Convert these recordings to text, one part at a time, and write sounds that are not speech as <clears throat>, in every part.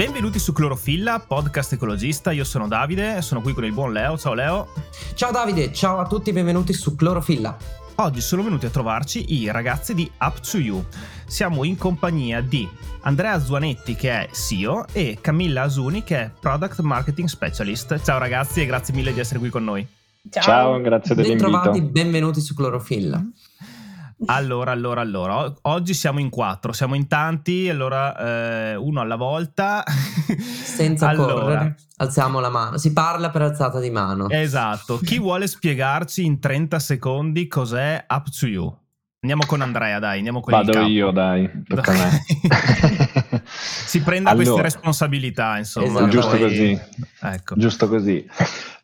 Benvenuti su Clorofilla, podcast ecologista. Io sono Davide sono qui con il buon Leo. Ciao Leo. Ciao Davide, ciao a tutti, benvenuti su Clorofilla. Oggi sono venuti a trovarci i ragazzi di Up to You. Siamo in compagnia di Andrea Zuanetti che è CEO e Camilla Asuni che è Product Marketing Specialist. Ciao ragazzi e grazie mille di essere qui con noi. Ciao, Ciao grazie dell'invito. Bentrovati, benvenuti su Clorofilla. Allora, allora, allora, oggi siamo in quattro, siamo in tanti, allora eh, uno alla volta. Senza allora, correre, alziamo la mano, si parla per alzata di mano. Esatto, chi vuole spiegarci in 30 secondi cos'è Up to You? Andiamo con Andrea, dai, andiamo con Vado io, dai, tocca a me. <laughs> si prenda allora, queste responsabilità, insomma. Esatto. Giusto così. Ecco. Giusto così.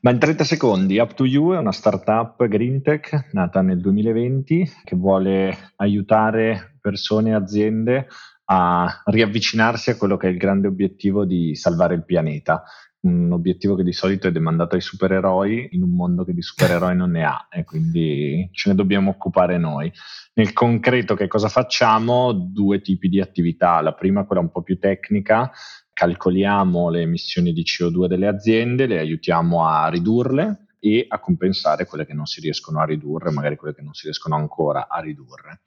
Ma in 30 secondi, Up to You è una startup green tech nata nel 2020 che vuole aiutare persone e aziende a riavvicinarsi a quello che è il grande obiettivo di salvare il pianeta un obiettivo che di solito è demandato ai supereroi in un mondo che di supereroi non ne ha e quindi ce ne dobbiamo occupare noi. Nel concreto che cosa facciamo? Due tipi di attività. La prima, quella un po' più tecnica, calcoliamo le emissioni di CO2 delle aziende, le aiutiamo a ridurle e a compensare quelle che non si riescono a ridurre, magari quelle che non si riescono ancora a ridurre.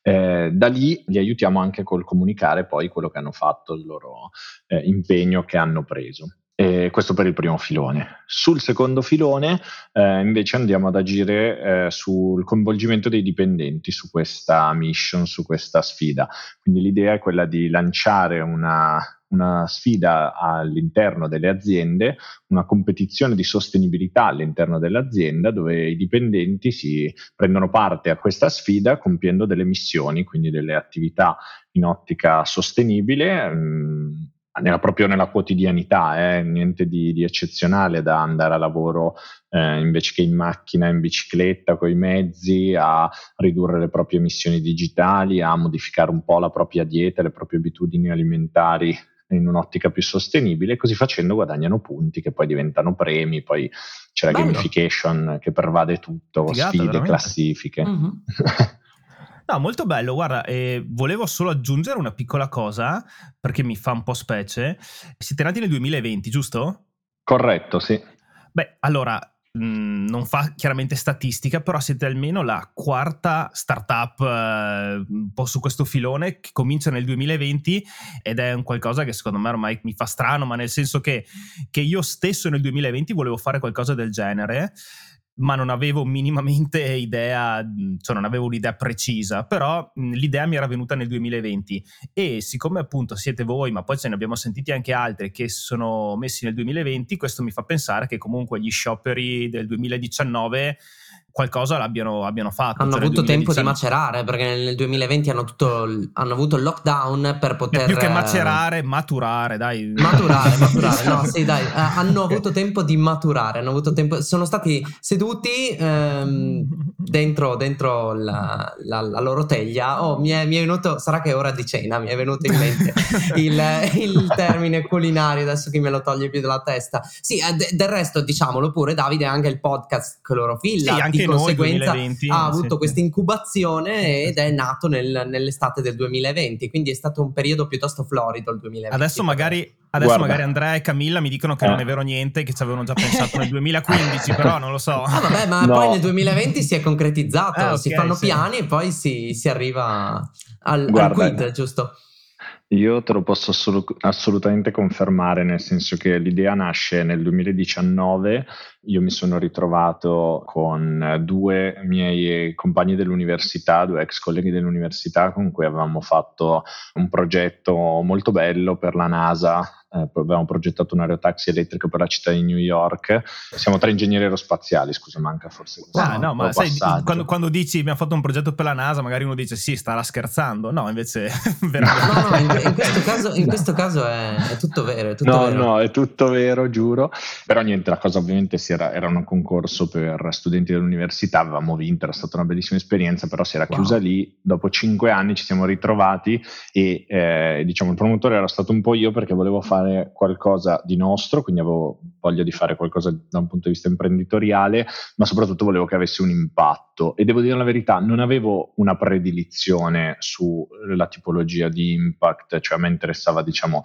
Eh, da lì li aiutiamo anche col comunicare poi quello che hanno fatto, il loro eh, impegno che hanno preso. E questo per il primo filone. Sul secondo filone eh, invece andiamo ad agire eh, sul coinvolgimento dei dipendenti su questa mission, su questa sfida. Quindi l'idea è quella di lanciare una, una sfida all'interno delle aziende, una competizione di sostenibilità all'interno dell'azienda dove i dipendenti si prendono parte a questa sfida compiendo delle missioni, quindi delle attività in ottica sostenibile. Mh, mm, nella, proprio nella quotidianità, eh, niente di, di, eccezionale da andare a lavoro eh, invece che in macchina, in bicicletta, con i mezzi, a ridurre le proprie emissioni digitali, a modificare un po' la propria dieta, le proprie abitudini alimentari in un'ottica più sostenibile, così facendo guadagnano punti che poi diventano premi, poi c'è la Bello. gamification che pervade tutto, Figata, sfide, veramente. classifiche. Mm-hmm. <laughs> No, molto bello. Guarda, eh, volevo solo aggiungere una piccola cosa perché mi fa un po' specie. Siete nati nel 2020, giusto? Corretto, sì. Beh, allora, mh, mm, non fa chiaramente statistica, però siete almeno la quarta startup eh, un po' su questo filone che comincia nel 2020 ed è un qualcosa che secondo me ormai mi fa strano, ma nel senso che, che io stesso nel 2020 volevo fare qualcosa del genere ma non avevo minimamente idea, cioè non avevo un'idea precisa, però l'idea mi era venuta nel 2020 e siccome appunto siete voi, ma poi ce ne abbiamo sentiti anche altri che sono messi nel 2020, questo mi fa pensare che comunque gli scioperi del 2019 qualcosa l'abbiano abbiano fatto. Hanno cioè avuto tempo di macerare perché nel 2020 hanno, tutto, hanno avuto il lockdown per poter... più che macerare, maturare, dai. Maturare, <laughs> maturare, no sì dai, eh, <laughs> hanno avuto tempo di maturare, hanno avuto tempo, sono stati seduti ehm, dentro, dentro la, la, la, loro teglia. Oh, mi è, mi è, venuto, sarà che è ora di cena, mi è venuto in mente <laughs> il, il, termine culinario adesso che me lo toglie più dalla testa. Sì, eh, de, del resto diciamolo pure Davide, anche il podcast Clorofilla. Sì, anche di conseguenza 2020, ha avuto sì. questa incubazione ed è nato nel, nell'estate del 2020, quindi è stato un periodo piuttosto florido il 2020. Adesso magari, adesso magari Andrea e Camilla mi dicono che eh. non è vero niente, che ci avevano già pensato nel 2015, <laughs> però non lo so. Ah vabbè, ma no. poi nel 2020 si è concretizzato, okay, si fanno sì. piani e poi si, si arriva al, al quid, giusto? Io te lo posso assolut- assolutamente confermare, nel senso che l'idea nasce nel 2019, io mi sono ritrovato con due miei compagni dell'università, due ex colleghi dell'università con cui avevamo fatto un progetto molto bello per la NASA eh, avevamo progettato un aerotaxi elettrico per la città di New York. Siamo tre ingegneri aerospaziali, scusa, manca forse questo. Ah, no, ma sai, quando, quando, dici abbiamo fatto un progetto per la NASA, magari uno dice sì, starà scherzando. No, invece <laughs> veramente. No, no, in, in, questo caso, in questo caso è, è, tutto vero. È tutto no, vero. no, è tutto vero, giuro. Però niente, la cosa ovviamente era, era, un concorso per studenti dell'università, avevamo vinto, era stata una bellissima esperienza, però si era wow. chiusa lì. Dopo cinque anni ci siamo ritrovati e eh, diciamo il promotore era stato un po' io perché volevo fare fare qualcosa di nostro, quindi avevo voglia di fare qualcosa da un punto di vista imprenditoriale, ma soprattutto volevo che avesse un impatto. E devo dire la verità, non avevo una predilizione sulla tipologia di impact, cioè a me interessava, diciamo,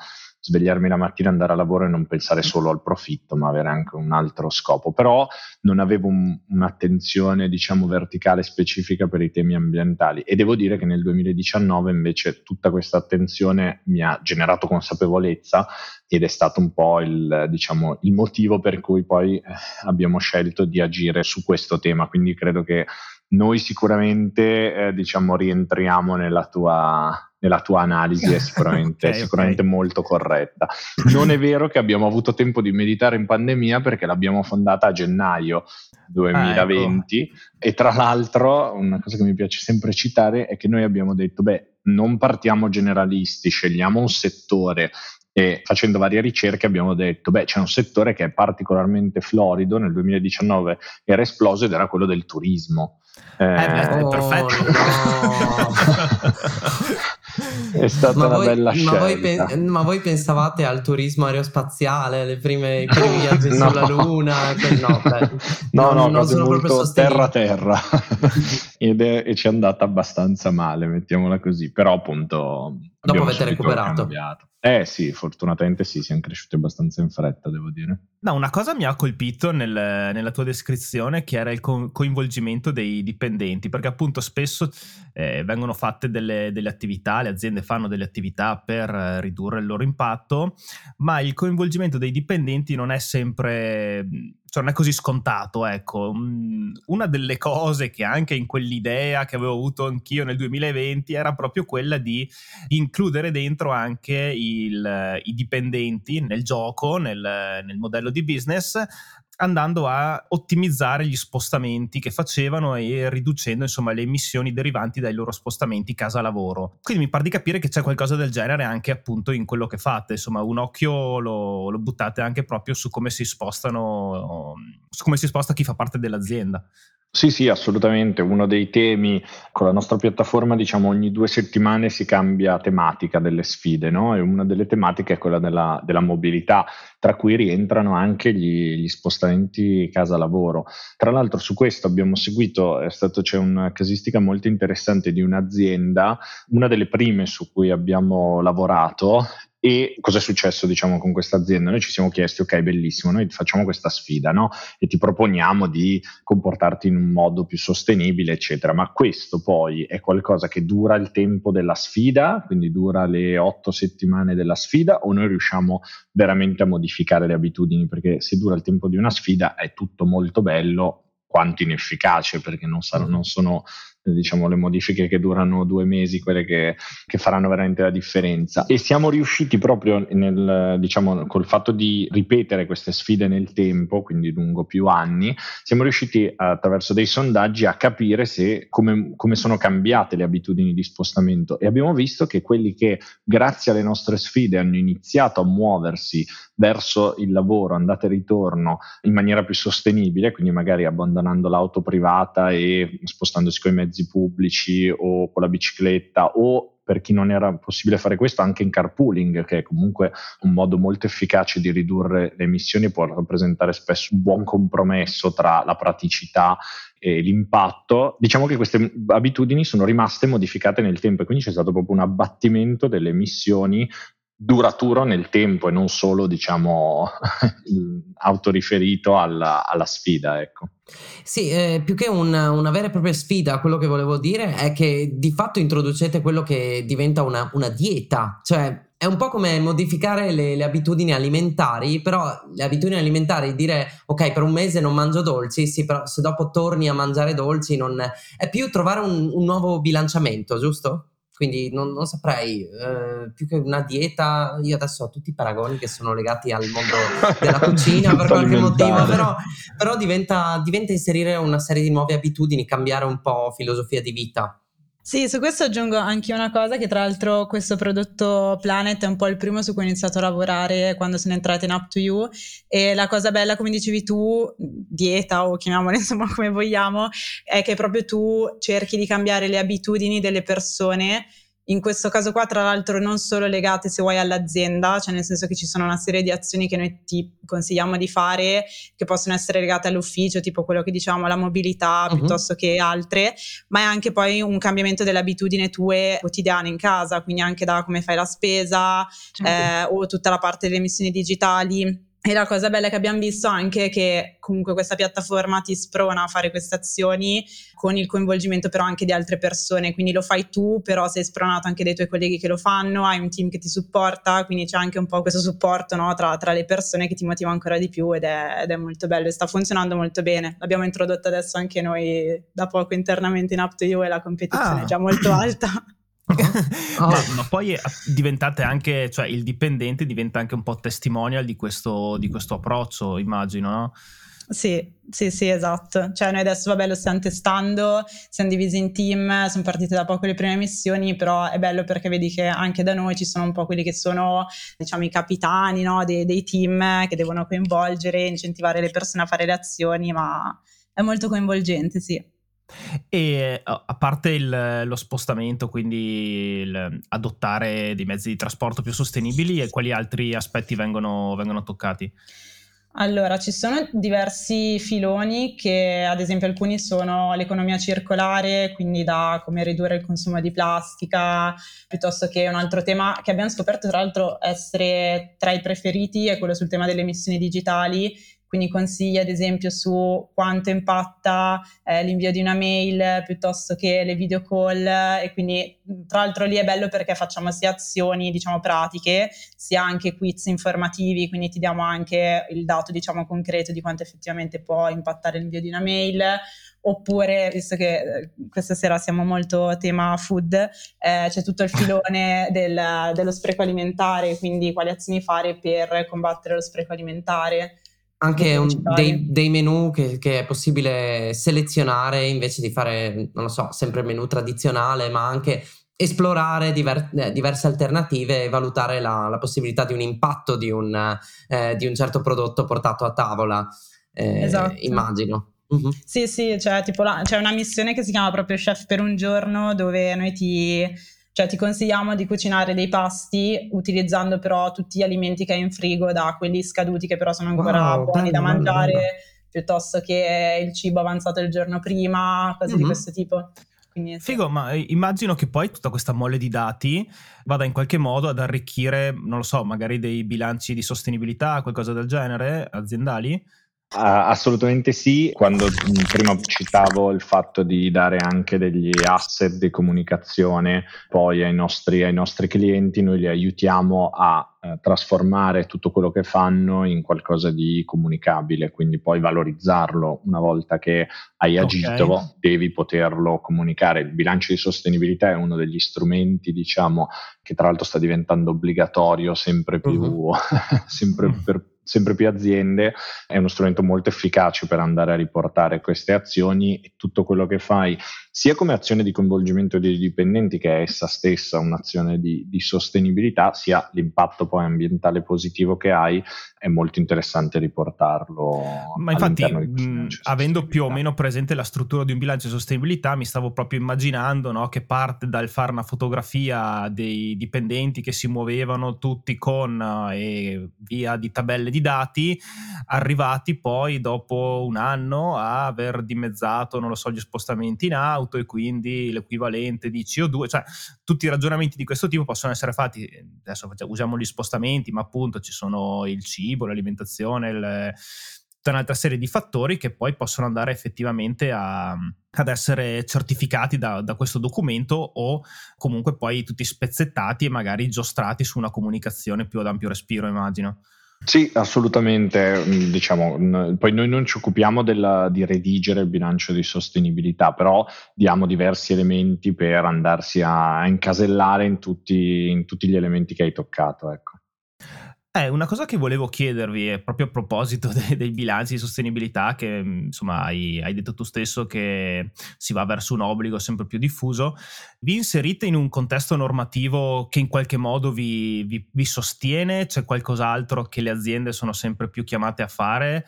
svegliarmi la mattina, andare a lavoro e non pensare solo al profitto, ma avere anche un altro scopo. Però non avevo un, un'attenzione, diciamo, verticale specifica per i temi ambientali e devo dire che nel 2019 invece tutta questa attenzione mi ha generato consapevolezza ed è stato un po' il, diciamo, il motivo per cui poi eh, abbiamo scelto di agire su questo tema. Quindi credo che noi sicuramente eh, diciamo, rientriamo nella tua, nella tua analisi, è sicuramente, <laughs> okay, sicuramente okay. molto corretta. Non è vero che abbiamo avuto tempo di meditare in pandemia perché l'abbiamo fondata a gennaio 2020 ah, ecco. e tra l'altro una cosa che mi piace sempre citare è che noi abbiamo detto, beh, non partiamo generalisti, scegliamo un settore e facendo varie ricerche abbiamo detto, beh, c'è un settore che è particolarmente florido, nel 2019 era esploso ed era quello del turismo. Eh, eh beh, oh, perfetto. No. <laughs> è stata ma una voi, bella ma scelta. Voi pen- ma voi pensavate al turismo aerospaziale, le prime, i primi <laughs> viaggi no. sulla Luna? Che no, beh, no, no, no sono proprio terra-terra. <laughs> Ed è, e ci è andata abbastanza male, mettiamola così. Però appunto... Dopo avete recuperato. Cambiato. Eh sì, fortunatamente sì, siamo cresciuti abbastanza in fretta, devo dire. No, una cosa mi ha colpito nel, nella tua descrizione che era il co- coinvolgimento dei dipendenti, perché appunto spesso eh, vengono fatte delle, delle, attività, le aziende fanno delle attività per ridurre il loro impatto, ma il coinvolgimento dei dipendenti non è sempre cioè non è così scontato, ecco. Mm, una delle cose che anche in quell'idea che avevo avuto anch'io nel 2020 era proprio quella di includere dentro anche il, i dipendenti nel gioco, nel, nel modello di business, andando a ottimizzare gli spostamenti che facevano e riducendo insomma le emissioni derivanti dai loro spostamenti casa-lavoro. Quindi mi pare di capire che c'è qualcosa del genere anche appunto in quello che fate, insomma un occhio lo, lo buttate anche proprio su come si spostano, su come si sposta chi fa parte dell'azienda. Sì, sì, assolutamente. Uno dei temi con la nostra piattaforma, diciamo, ogni due settimane si cambia tematica delle sfide, no? E una delle tematiche è quella della, della mobilità, tra cui rientrano anche gli, gli spostamenti casa-lavoro. Tra l'altro, su questo abbiamo seguito, stato, c'è una casistica molto interessante di un'azienda, una delle prime su cui abbiamo lavorato e cosa è successo, diciamo, con questa azienda? Noi ci siamo chiesti, ok, bellissimo, noi facciamo questa sfida, no? E ti proponiamo di comportarti in un modo più sostenibile, eccetera. Ma questo poi è qualcosa che dura il tempo della sfida, quindi dura le otto settimane della sfida, o noi riusciamo veramente a modificare le abitudini? Perché se dura il tempo di una sfida è tutto molto bello, quanto inefficace perché non, sarà, non sono diciamo, le modifiche che durano due mesi, quelle che, che, faranno veramente la differenza. E siamo riusciti proprio nel, diciamo, col fatto di ripetere queste sfide nel tempo, quindi lungo più anni, siamo riusciti attraverso dei sondaggi a capire se, come, come sono cambiate le abitudini di spostamento e abbiamo visto che quelli che grazie alle nostre sfide hanno iniziato a muoversi verso il lavoro, andata e ritorno in maniera più sostenibile, quindi magari abbandonando l'auto privata e spostandosi con i mezzi pubblici o con la bicicletta o per chi non era possibile fare questo anche in carpooling, che è comunque un modo molto efficace di ridurre le emissioni, può rappresentare spesso un buon compromesso tra la praticità e l'impatto. Diciamo che queste abitudini sono rimaste modificate nel tempo e quindi c'è stato proprio un abbattimento delle emissioni duraturo nel tempo e non solo, diciamo, <laughs> autoriferito alla, alla sfida, ecco. Sì, eh, più che una, una, vera e propria sfida, quello che volevo dire è che di fatto introducete quello che diventa una, una dieta, cioè è un po' come modificare le, le, abitudini alimentari, però le abitudini alimentari dire ok per un mese non mangio dolci, sì, però se dopo torni a mangiare dolci non... è più trovare un, un nuovo bilanciamento, giusto? Quindi non, non saprei, eh, più che una dieta, io adesso ho tutti i paragoni che sono legati al mondo della cucina per <laughs> qualche motivo, però, però diventa, diventa inserire una serie di nuove abitudini, cambiare un po' filosofia di vita. Sì, su questo aggiungo anche una cosa, che tra l'altro questo prodotto Planet è un po' il primo su cui ho iniziato a lavorare quando sono entrata in Up to You. E la cosa bella, come dicevi tu, dieta o chiamiamola <laughs> insomma come vogliamo, è che proprio tu cerchi di cambiare le abitudini delle persone In questo caso qua, tra l'altro, non solo legate se vuoi all'azienda, cioè nel senso che ci sono una serie di azioni che noi ti consigliamo di fare che possono essere legate all'ufficio, tipo quello che diciamo la mobilità uh-huh. piuttosto che altre, ma è anche poi un cambiamento delle abitudini tue quotidiane in casa, quindi anche da come fai la spesa certo. eh, o tutta la parte delle missioni digitali e la cosa bella che abbiamo visto anche è che comunque questa piattaforma ti sprona a fare queste azioni con il coinvolgimento però anche di altre persone, quindi lo fai tu, però sei spronato anche dai tuoi colleghi che lo fanno, hai un team che ti supporta, quindi c'è anche un po' questo supporto no, tra, tra, le persone che ti motiva ancora di più ed è, ed è, molto bello e sta funzionando molto bene. L'abbiamo introdotta adesso anche noi da poco internamente in Up2You e la competizione ah. è già molto <clears throat> alta. Oh. ma, ma, poi diventate anche, cioè il dipendente diventa anche un po' testimonial di questo, di questo approccio, immagino, no? Sì, sì, sì, esatto. Cioè, noi adesso, vabbè, lo stiamo testando, siamo divisi in team, sono partite da poco le prime missioni, però è bello perché vedi che anche da noi ci sono un po' quelli che sono, diciamo, i capitani no? dei, dei team che devono coinvolgere, incentivare le persone a fare le azioni, ma è molto coinvolgente, sì. E a parte il, lo spostamento, quindi adottare dei mezzi di trasporto più sostenibili, e quali altri aspetti vengono, vengono toccati? Allora, ci sono diversi filoni che ad esempio alcuni sono l'economia circolare, quindi da come ridurre il consumo di plastica, piuttosto che un altro tema che abbiamo scoperto tra l'altro essere tra i preferiti è quello sul tema delle emissioni digitali quindi consigli ad esempio su quanto impatta eh, l'invio di una mail piuttosto che le video call e quindi tra l'altro lì è bello perché facciamo sia azioni diciamo pratiche sia anche quiz informativi quindi ti diamo anche il dato diciamo concreto di quanto effettivamente può impattare l'invio di una mail. Oppure visto che eh, questa sera siamo molto tema food eh, c'è tutto il filone del, dello spreco alimentare quindi quali azioni fare per combattere lo spreco alimentare anche un, dei, dei, menu che, che, è possibile selezionare invece di fare, non lo so, sempre il menu tradizionale, ma anche esplorare diver, eh, diverse alternative e valutare la, la, possibilità di un impatto di un, eh, di un, certo prodotto portato a tavola, eh, esatto. immagino. Uh-huh. Sì, sì, cioè, tipo la, c'è una missione che si chiama proprio Chef per un giorno dove noi ti cioè ti consigliamo di cucinare dei pasti utilizzando però tutti gli alimenti che hai in frigo, da quelli scaduti che però sono ancora wow, buoni bello, da mangiare, bello, bello. piuttosto che il cibo avanzato il giorno prima, cose mm-hmm. di questo tipo. Quindi, Figo, ma eh, immagino che poi tutta questa mole di dati vada in qualche modo ad arricchire, non lo so, magari dei bilanci di sostenibilità, qualcosa del genere, aziendali? Uh, assolutamente sì, quando prima citavo il fatto di dare anche degli asset di comunicazione poi ai nostri, ai nostri clienti, noi li aiutiamo a uh, trasformare tutto quello che fanno in qualcosa di comunicabile, quindi poi valorizzarlo una volta che hai agito, okay. devi poterlo comunicare. Il bilancio di sostenibilità è uno degli strumenti, diciamo, che tra l'altro sta diventando obbligatorio sempre più, uh-huh. <laughs> sempre uh-huh. per sempre più aziende, è uno strumento molto efficace per andare a riportare queste azioni e tutto quello che fai, sia come azione di coinvolgimento dei dipendenti, che è essa stessa un'azione di, di sostenibilità, sia l'impatto poi ambientale positivo che hai, è molto interessante riportarlo. Ma infatti, mh, avendo più o meno presente la struttura di un bilancio di sostenibilità, mi stavo proprio immaginando no, che parte dal fare una fotografia dei dipendenti che si muovevano tutti con eh, e via di tabelle di di dati arrivati poi dopo un anno a aver dimezzato, non lo so, gli spostamenti in auto e quindi l'equivalente di CO2, cioè tutti i ragionamenti di questo tipo possono essere fatti, adesso usiamo gli spostamenti, ma appunto ci sono il cibo, l'alimentazione, il tutta un'altra serie di fattori che poi possono andare effettivamente a, ad essere certificati da, da, questo documento o comunque poi tutti spezzettati e magari giostrati su una comunicazione più ad ampio respiro, immagino. Sì, assolutamente. Mm, diciamo, poi noi non ci occupiamo della, di redigere il bilancio di sostenibilità, però diamo diversi elementi per andarsi a, a incasellare in tutti, in tutti, gli elementi che hai toccato. Ecco. Eh, una cosa che volevo chiedervi è proprio a proposito <laughs> dei, dei bilanci di sostenibilità che mm, insomma hai, hai, detto tu stesso che si va verso un obbligo sempre più diffuso. Vi inserite in un contesto normativo che in qualche modo vi, vi, vi sostiene? C'è qualcos'altro che le aziende sono sempre più chiamate a fare?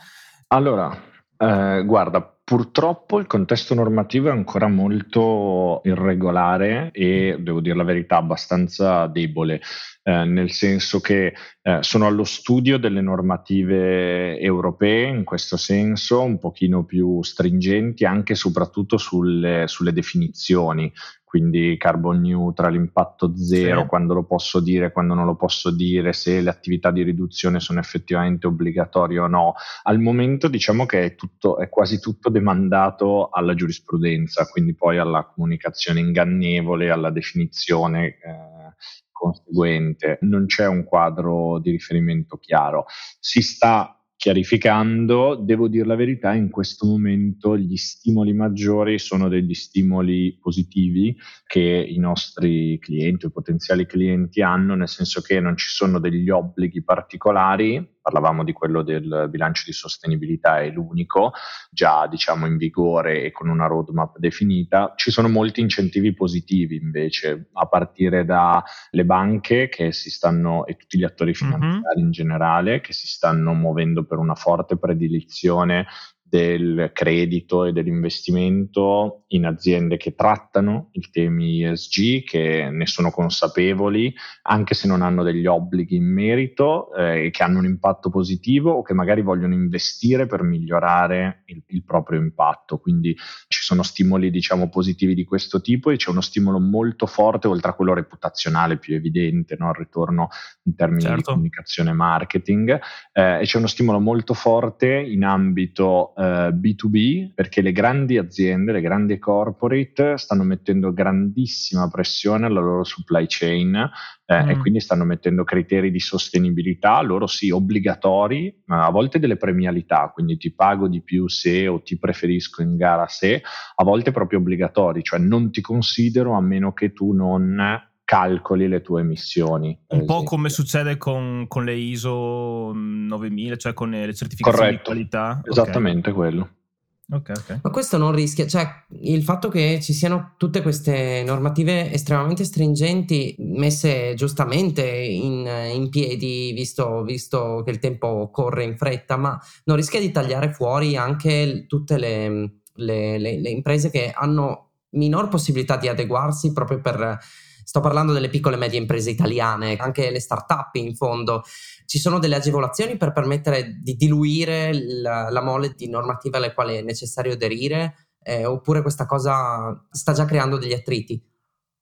Allora, eh, guarda, Purtroppo il contesto normativo è ancora molto irregolare e, devo dire la verità, abbastanza debole, eh, nel senso che eh, sono allo studio delle normative europee in questo senso, un pochino più stringenti anche e soprattutto sulle, sulle definizioni quindi carbon neutral, impatto zero, sì. quando lo posso dire, quando non lo posso dire, se le attività di riduzione sono effettivamente obbligatorie o no. Al momento diciamo che è, tutto, è quasi tutto demandato alla giurisprudenza, quindi poi alla comunicazione ingannevole, alla definizione. Eh, conseguente, non c'è un quadro di riferimento chiaro. Si sta chiarificando, devo dire la verità, in questo momento gli stimoli maggiori sono degli stimoli positivi che i nostri clienti o potenziali clienti hanno, nel senso che non ci sono degli obblighi particolari, parlavamo di quello del bilancio di sostenibilità, è l'unico, già diciamo in vigore e con una roadmap definita, ci sono molti incentivi positivi invece, a partire dalle banche che si stanno e tutti gli attori mhm. finanziari mm-hmm. in generale che si stanno muovendo per una forte predilizione del credito e dell'investimento in aziende che trattano i temi ESG, che ne sono consapevoli, anche se non hanno degli obblighi in merito eh, e che hanno un impatto positivo o che magari vogliono investire per migliorare il, il, proprio impatto. Quindi ci sono stimoli, diciamo, positivi di questo tipo e c'è uno stimolo molto forte, oltre a quello reputazionale più evidente, no? il ritorno in termini certo. di comunicazione e marketing, eh, e c'è uno stimolo molto forte in ambito eh, B2B perché le grandi aziende, le grandi corporate stanno mettendo grandissima pressione alla loro supply chain eh, mm. e quindi stanno mettendo criteri di sostenibilità, loro sì, obbligatori, ma a volte delle premialità, quindi ti pago di più se o ti preferisco in gara se, a volte proprio obbligatori, cioè non ti considero a meno che tu non calcoli le tue emissioni. Un po' come succede con, con, le ISO 9000, cioè con le certificazioni Corretto. di qualità. Esattamente okay. quello. Okay, okay. Ma questo non rischia, cioè il fatto che ci siano tutte queste normative estremamente stringenti messe giustamente in, in piedi, visto, visto, che il tempo corre in fretta, ma non rischia di tagliare fuori anche tutte le, le, le, le imprese che hanno minor possibilità di adeguarsi proprio per Sto parlando delle piccole e medie imprese italiane, anche le start-up in fondo. Ci sono delle agevolazioni per permettere di diluire la, la mole di normative alle quali è necessario aderire? Eh, oppure questa cosa sta già creando degli attriti?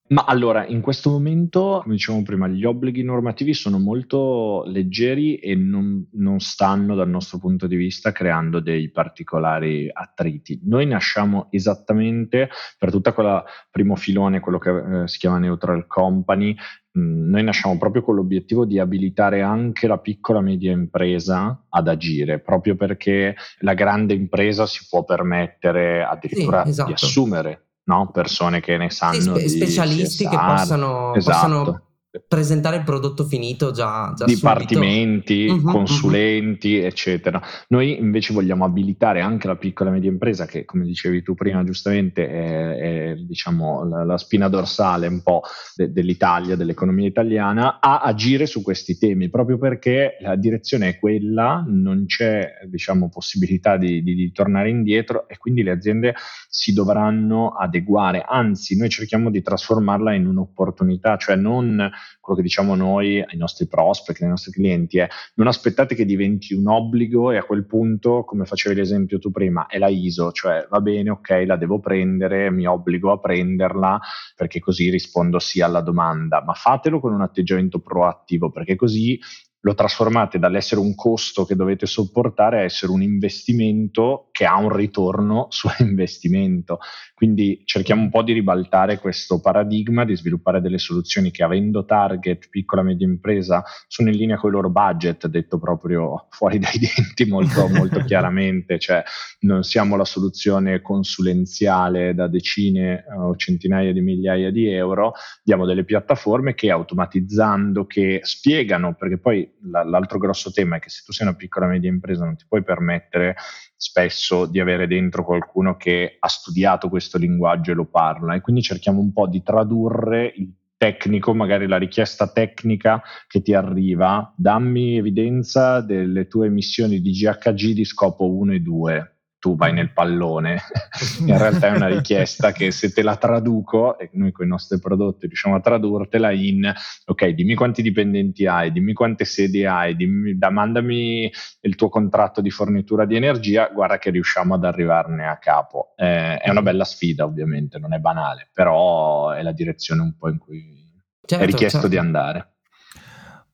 Ma allora, in questo momento, come dicevamo prima, gli obblighi normativi sono molto leggeri e non, non, stanno dal nostro punto di vista creando dei particolari attriti. Noi nasciamo esattamente per tutta quella primo filone, quello che eh, si chiama Neutral Company, mh, mm, noi nasciamo proprio con l'obiettivo di abilitare anche la piccola e media impresa ad agire, proprio perché la grande impresa si può permettere addirittura sì, esatto. di assumere no? persone che ne sanno. Sì, spe- specialisti CSR. che possano, esatto. possano presentare il prodotto finito già, già dipartimenti, uh-huh, consulenti, uh-huh. eccetera. Noi invece vogliamo abilitare anche la piccola e media impresa che, come dicevi tu prima, giustamente è, è diciamo, la, la, spina dorsale un po' de, dell'Italia, dell'economia italiana, a agire su questi temi, proprio perché la direzione è quella, non c'è diciamo, possibilità di, di, di tornare indietro e quindi le aziende si dovranno adeguare, anzi noi cerchiamo di trasformarla in un'opportunità, cioè non quello che diciamo noi ai nostri prospect, ai nostri clienti è non aspettate che diventi un obbligo e a quel punto, come facevi l'esempio tu prima, è la ISO, cioè va bene, ok, la devo prendere, mi obbligo a prenderla perché così rispondo sì alla domanda, ma fatelo con un atteggiamento proattivo perché così lo trasformate dall'essere un costo che dovete sopportare a essere un investimento che ha un ritorno <laughs> su investimento. Quindi cerchiamo un po' di ribaltare questo paradigma, di sviluppare delle soluzioni che avendo target piccola e media impresa sono in linea con i loro budget, detto proprio fuori dai denti molto, <laughs> molto chiaramente, cioè non siamo la soluzione consulenziale da decine o centinaia di migliaia di euro, diamo delle piattaforme che automatizzando, che spiegano, perché poi l'altro grosso tema è che se tu sei una piccola e media impresa non ti puoi permettere spesso di avere dentro qualcuno che ha studiato questo linguaggio e lo parla. E quindi cerchiamo un po' di tradurre il tecnico, magari la richiesta tecnica che ti arriva, dammi evidenza delle tue emissioni di GHG di scopo 1 e 2 tu vai nel pallone. <laughs> in realtà è una richiesta che se te la traduco, e noi con i nostri prodotti riusciamo a tradurtela in, ok, dimmi quanti dipendenti hai, dimmi quante sedi hai, dimmi, da, mandami il tuo contratto di fornitura di energia, guarda che riusciamo ad arrivarne a capo. Eh, è una bella sfida ovviamente, non è banale, però è la direzione un po' in cui certo, è richiesto certo. di andare.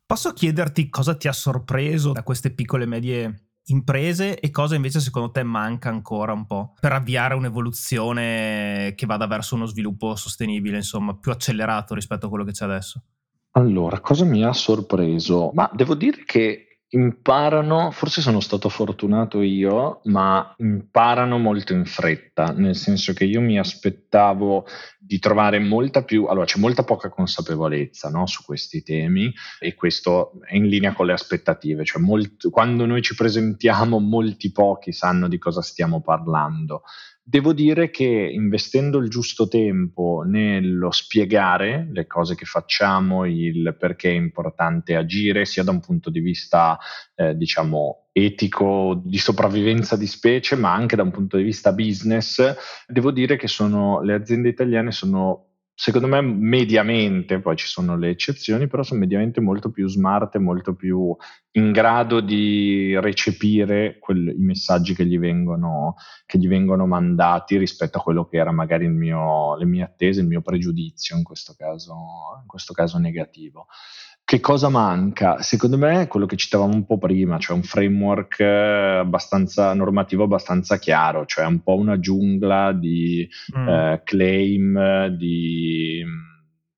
Posso chiederti cosa ti ha sorpreso da queste piccole e medie imprese e cosa invece secondo te manca ancora un po' per avviare un'evoluzione che vada verso uno sviluppo sostenibile, insomma, più accelerato rispetto a quello che c'è adesso? Allora, cosa mi ha sorpreso? Ma devo dire che imparano, forse sono stato fortunato io, ma imparano molto in fretta, nel senso che io mi aspettavo di trovare molta più, allora c'è molta poca consapevolezza no, su questi temi e questo è in linea con le aspettative, cioè molto, quando noi ci presentiamo molti pochi sanno di cosa stiamo parlando. Devo dire che investendo il giusto tempo nello spiegare le cose che facciamo, il perché è importante agire, sia da un punto di vista, eh, diciamo, etico di sopravvivenza di specie, ma anche da un punto di vista business, devo dire che sono, le aziende italiane sono secondo me mediamente, poi ci sono le eccezioni, però sono mediamente molto più smart e molto più in grado di recepire quel, i messaggi che gli, vengono, che gli, vengono, mandati rispetto a quello che era magari mio, le mie attese, il mio pregiudizio in questo caso, in questo caso negativo. Che cosa manca? Secondo me quello che citavamo un po' prima, cioè un framework eh, abbastanza normativo, abbastanza chiaro, cioè un po' una giungla di mm. eh, claim, di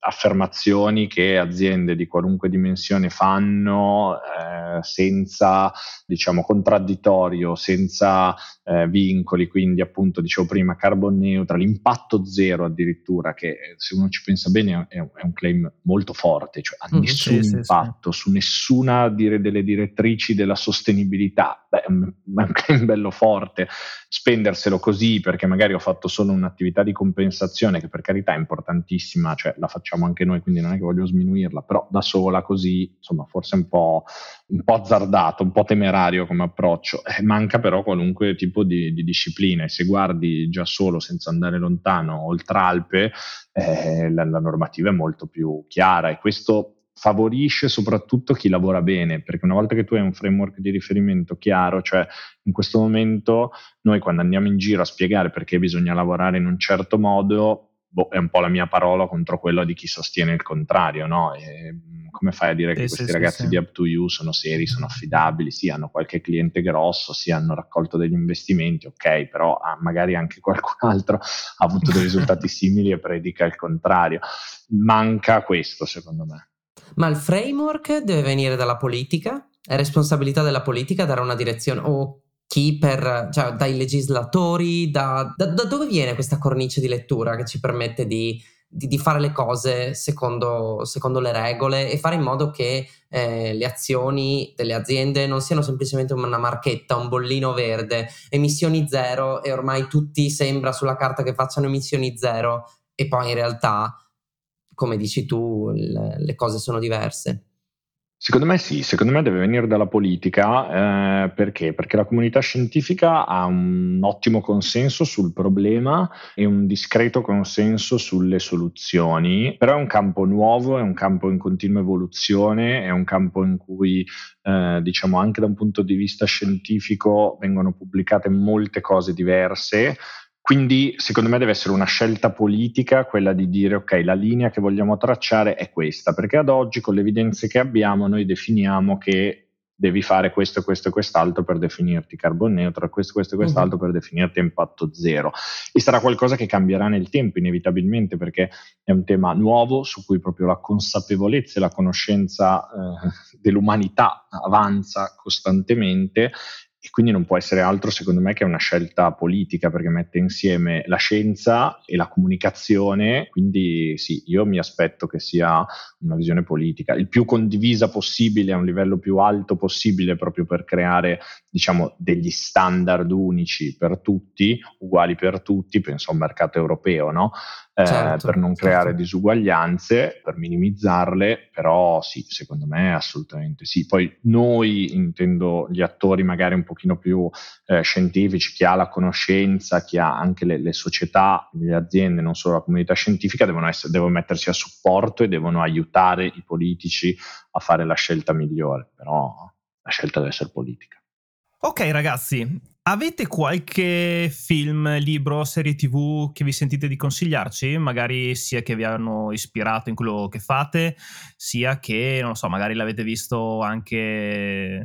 affermazioni che aziende di qualunque dimensione fanno eh, senza, diciamo, contraddittorio, senza eh, vincoli, quindi appunto dicevo prima carbon neutral, impatto zero addirittura, che se uno ci pensa bene è, è un claim molto forte, cioè ha mm, nessun sì, impatto sì, sì. su nessuna dire, delle direttrici della sostenibilità, Beh, è un claim bello forte, spenderselo così perché magari ho fatto solo un'attività di compensazione che per carità è importantissima, cioè la facciamo anche noi, quindi non è che voglio sminuirla, però da sola così, insomma, forse un po', un po azzardato, un po' temerario come approccio. Eh, manca però qualunque tipo di, di, disciplina e se guardi già solo senza andare lontano, oltre Alpe, eh, la, la normativa è molto più chiara e questo favorisce soprattutto chi lavora bene, perché una volta che tu hai un framework di riferimento chiaro, cioè in questo momento noi quando andiamo in giro a spiegare perché bisogna lavorare in un certo modo, boh, è un po' la mia parola contro quella di chi sostiene il contrario, no? E, mm, come fai a dire che sì, questi sì, ragazzi sì. di Up to You sono seri, sono affidabili, sì, hanno qualche cliente grosso, sì, hanno raccolto degli investimenti, ok, però ah, magari anche <laughs> qualcun altro ha avuto dei risultati <laughs> simili e predica il contrario. Manca questo, secondo me. Ma il framework deve venire dalla politica? È responsabilità della politica dare una direzione o chi per, cioè, dai legislatori, da, da, da, dove viene questa cornice di lettura che ci permette di, di, di fare le cose secondo, secondo, le regole e fare in modo che eh, le azioni delle aziende non siano semplicemente una marchetta, un bollino verde, emissioni zero e ormai tutti sembra sulla carta che facciano emissioni zero e poi in realtà, come dici tu, le, le cose sono diverse. Secondo me sì, secondo me deve venire dalla politica, eh, perché? Perché la comunità scientifica ha un ottimo consenso sul problema e un discreto consenso sulle soluzioni, però è un campo nuovo, è un campo in continua evoluzione, è un campo in cui eh, diciamo anche da un punto di vista scientifico vengono pubblicate molte cose diverse, quindi secondo me deve essere una scelta politica quella di dire ok, la linea che vogliamo tracciare è questa, perché ad oggi con le evidenze che abbiamo noi definiamo che devi fare questo, questo e quest'altro per definirti carbon neutral, questo, questo e quest'altro uh-huh. per definirti impatto zero. E sarà qualcosa che cambierà nel tempo inevitabilmente perché è un tema nuovo su cui proprio la consapevolezza e la conoscenza eh, dell'umanità avanza costantemente e quindi non può essere altro secondo me che una scelta politica perché mette insieme la scienza e la comunicazione, quindi sì, io mi aspetto che sia una visione politica, il più condivisa possibile a un livello più alto possibile proprio per creare diciamo, degli standard unici per tutti, uguali per tutti, penso a un mercato europeo, no? Eh, certo, per non creare certo. disuguaglianze, per minimizzarle, però sì, secondo me assolutamente sì. Poi noi, intendo gli attori magari un pochino più eh, scientifici, chi ha la conoscenza, chi ha anche le, le, società, le aziende, non solo la comunità scientifica, devono, essere, devono mettersi a supporto e devono aiutare i politici a fare la scelta migliore, però la scelta deve essere politica. Ok ragazzi, avete qualche film, libro, serie tv che vi sentite di consigliarci? Magari sia che vi hanno ispirato in quello che fate, sia che, non lo so, magari l'avete visto anche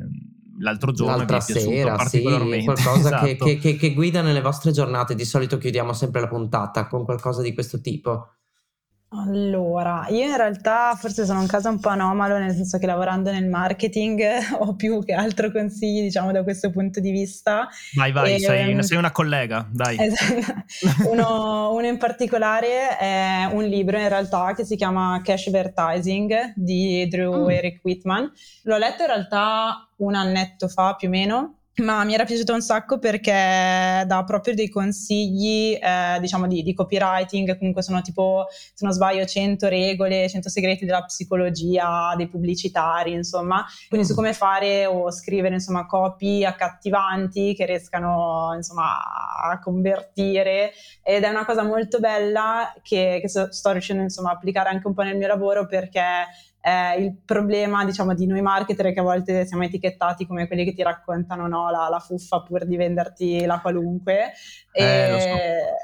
l'altro giorno L'altra sera, sì, qualcosa esatto. che, che, che, guida nelle vostre giornate. Di solito chiudiamo sempre la puntata con qualcosa di questo tipo. Allora, io in realtà forse sono un caso un po' anomalo, nel senso che lavorando nel marketing <laughs> ho più che altro consigli, diciamo, da questo punto di vista. Vai, vai, e, sei, um, sei, una collega, dai. Esatto. <laughs> Uno, uno, in particolare è un libro in realtà che si chiama Cash Advertising di Drew mm. Eric Whitman. L'ho letto in realtà un annetto fa più o meno ma mi era piaciuto un sacco perché dà proprio dei consigli, eh, diciamo, di, di, copywriting, comunque sono tipo, se non sbaglio, 100 regole, 100 segreti della psicologia, dei pubblicitari, insomma, quindi su mm. come fare o scrivere, insomma, copy accattivanti che riescano, insomma, a convertire ed è una cosa molto bella che, che sto riuscendo, insomma, a applicare anche un po' nel mio lavoro perché eh, il problema diciamo di noi marketer che a volte siamo etichettati come quelli che ti raccontano no, la, la, fuffa pur di venderti la qualunque. Eh,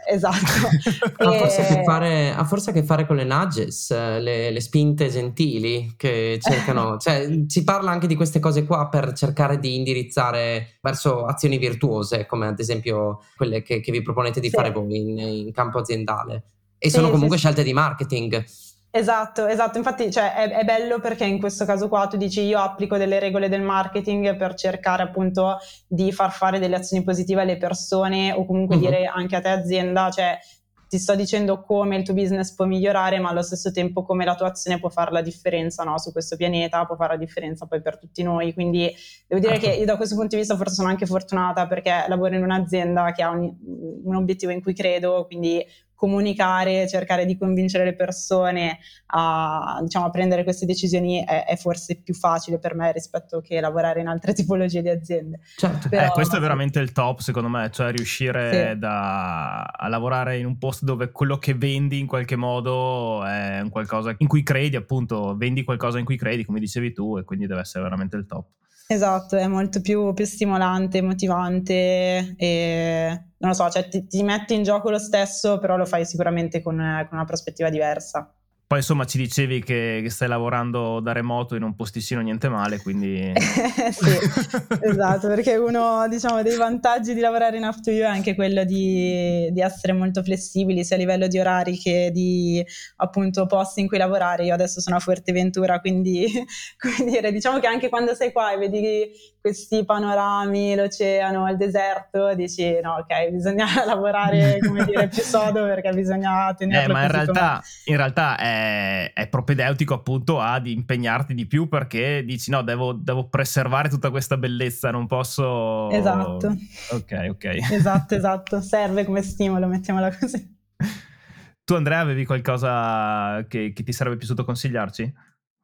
e, so. <laughs> esatto. <laughs> Ha, forse a che fare, ha forse a che fare con le nudges le, le spinte gentili che cercano <laughs> cioè si parla anche di queste cose qua per cercare di indirizzare verso azioni virtuose come ad esempio quelle che, che vi proponete di sì. fare voi in, in, campo aziendale. E sì, sono comunque sì, scelte di marketing Esatto, esatto, infatti cioè, è, è, bello perché in questo caso qua tu dici io applico delle regole del marketing per cercare appunto di far fare delle azioni positive alle persone o comunque uh-huh. dire anche a te azienda, cioè ti sto dicendo come il tuo business può migliorare ma allo stesso tempo come la tua azione può fare la differenza no? su questo pianeta, può fare la differenza poi per tutti noi, quindi devo dire uh-huh. che io da questo punto di vista forse sono anche fortunata perché lavoro in un'azienda che ha un, un obiettivo in cui credo, quindi comunicare, cercare di convincere le persone a, diciamo, a prendere queste decisioni è, è, forse più facile per me rispetto che lavorare in altre <laughs> tipologie di aziende. Certo. Però, eh, questo è veramente il top secondo me, cioè riuscire sì. da, a lavorare in un posto dove quello che vendi in qualche modo è un qualcosa in cui credi, appunto, vendi qualcosa in cui credi, come dicevi tu, e quindi deve essere veramente il top. Esatto, è molto più, più stimolante, motivante e non lo so, cioè ti, ti, metti in gioco lo stesso, però lo fai sicuramente con, con una prospettiva diversa. Poi insomma ci dicevi che, che, stai lavorando da remoto in un posticino niente male, quindi... <laughs> sì, esatto, perché uno diciamo, dei vantaggi di lavorare in After You è anche quello di, di, essere molto flessibili sia a livello di orari che di appunto posti in cui lavorare. Io adesso sono a Fuerteventura, quindi <laughs> come dire, diciamo che anche quando sei qua e vedi questi panorami, l'oceano, il deserto, dici no ok, bisogna <laughs> lavorare come dire più sodo perché bisogna tenere... Eh, ma in realtà, in realtà è è, propedeutico appunto ad impegnarti di più perché dici no, devo, devo preservare tutta questa bellezza, non posso... Esatto. Ok, ok. Esatto, <laughs> esatto, serve come stimolo, mettiamola così. Tu Andrea avevi qualcosa che, che ti sarebbe piaciuto consigliarci?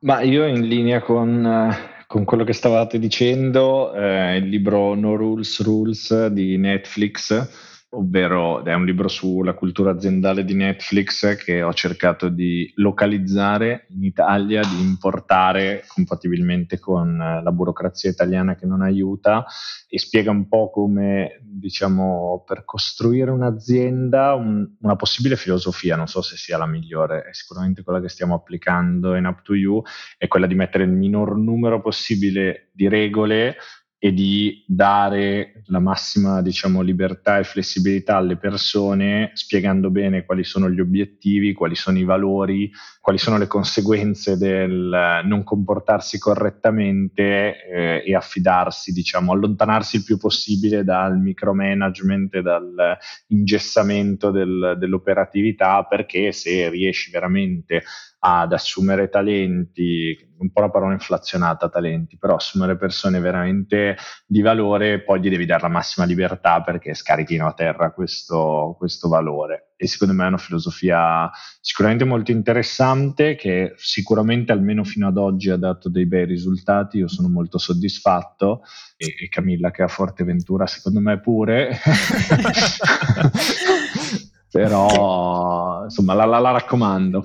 Ma io in linea con, con quello che stavate dicendo, eh, il libro No Rules Rules di Netflix ovvero è un libro sulla cultura aziendale di Netflix che ho cercato di localizzare in Italia, di importare compatibilmente con la burocrazia italiana che non aiuta e spiega un po' come, diciamo, per costruire un'azienda, un, una possibile filosofia, non so se sia la migliore, è sicuramente quella che stiamo applicando in Up to You, è quella di mettere il minor numero possibile di regole e di dare la massima diciamo, libertà e flessibilità alle persone, spiegando bene quali sono gli obiettivi, quali sono i valori, quali sono le conseguenze del non comportarsi correttamente eh, e affidarsi, diciamo, allontanarsi il più possibile dal micromanagement e dal ingessamento del, dell'operatività, perché se riesci veramente ad assumere talenti, un po' la parola inflazionata talenti, però assumere persone veramente di valore, poi gli devi dare la massima libertà perché scarichino a terra questo, questo valore. E secondo me è una filosofia sicuramente molto interessante che sicuramente almeno fino ad oggi ha dato dei bei risultati, io sono molto soddisfatto e, e Camilla che ha Forteventura secondo me pure. <laughs> <laughs> però insomma la, la, la raccomando.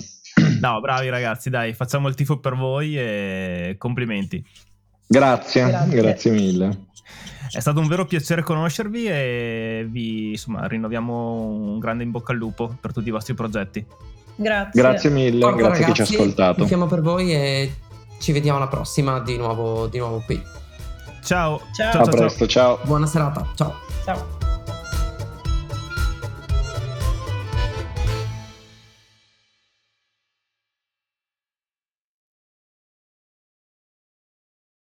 <laughs> No, bravi ragazzi, dai, facciamo il tifo per voi e complimenti. Grazie, grazie, grazie mille. È stato un vero piacere conoscervi e vi insomma, rinnoviamo un grande in bocca al lupo per tutti i vostri progetti. Grazie. Grazie mille, Porca grazie ragazzi, chi ci ha ascoltato. Chiamo per voi e ci vediamo alla prossima di nuovo, di nuovo qui. Ciao. Ciao. ciao a presto, ciao. Buona serata. Ciao. Ciao.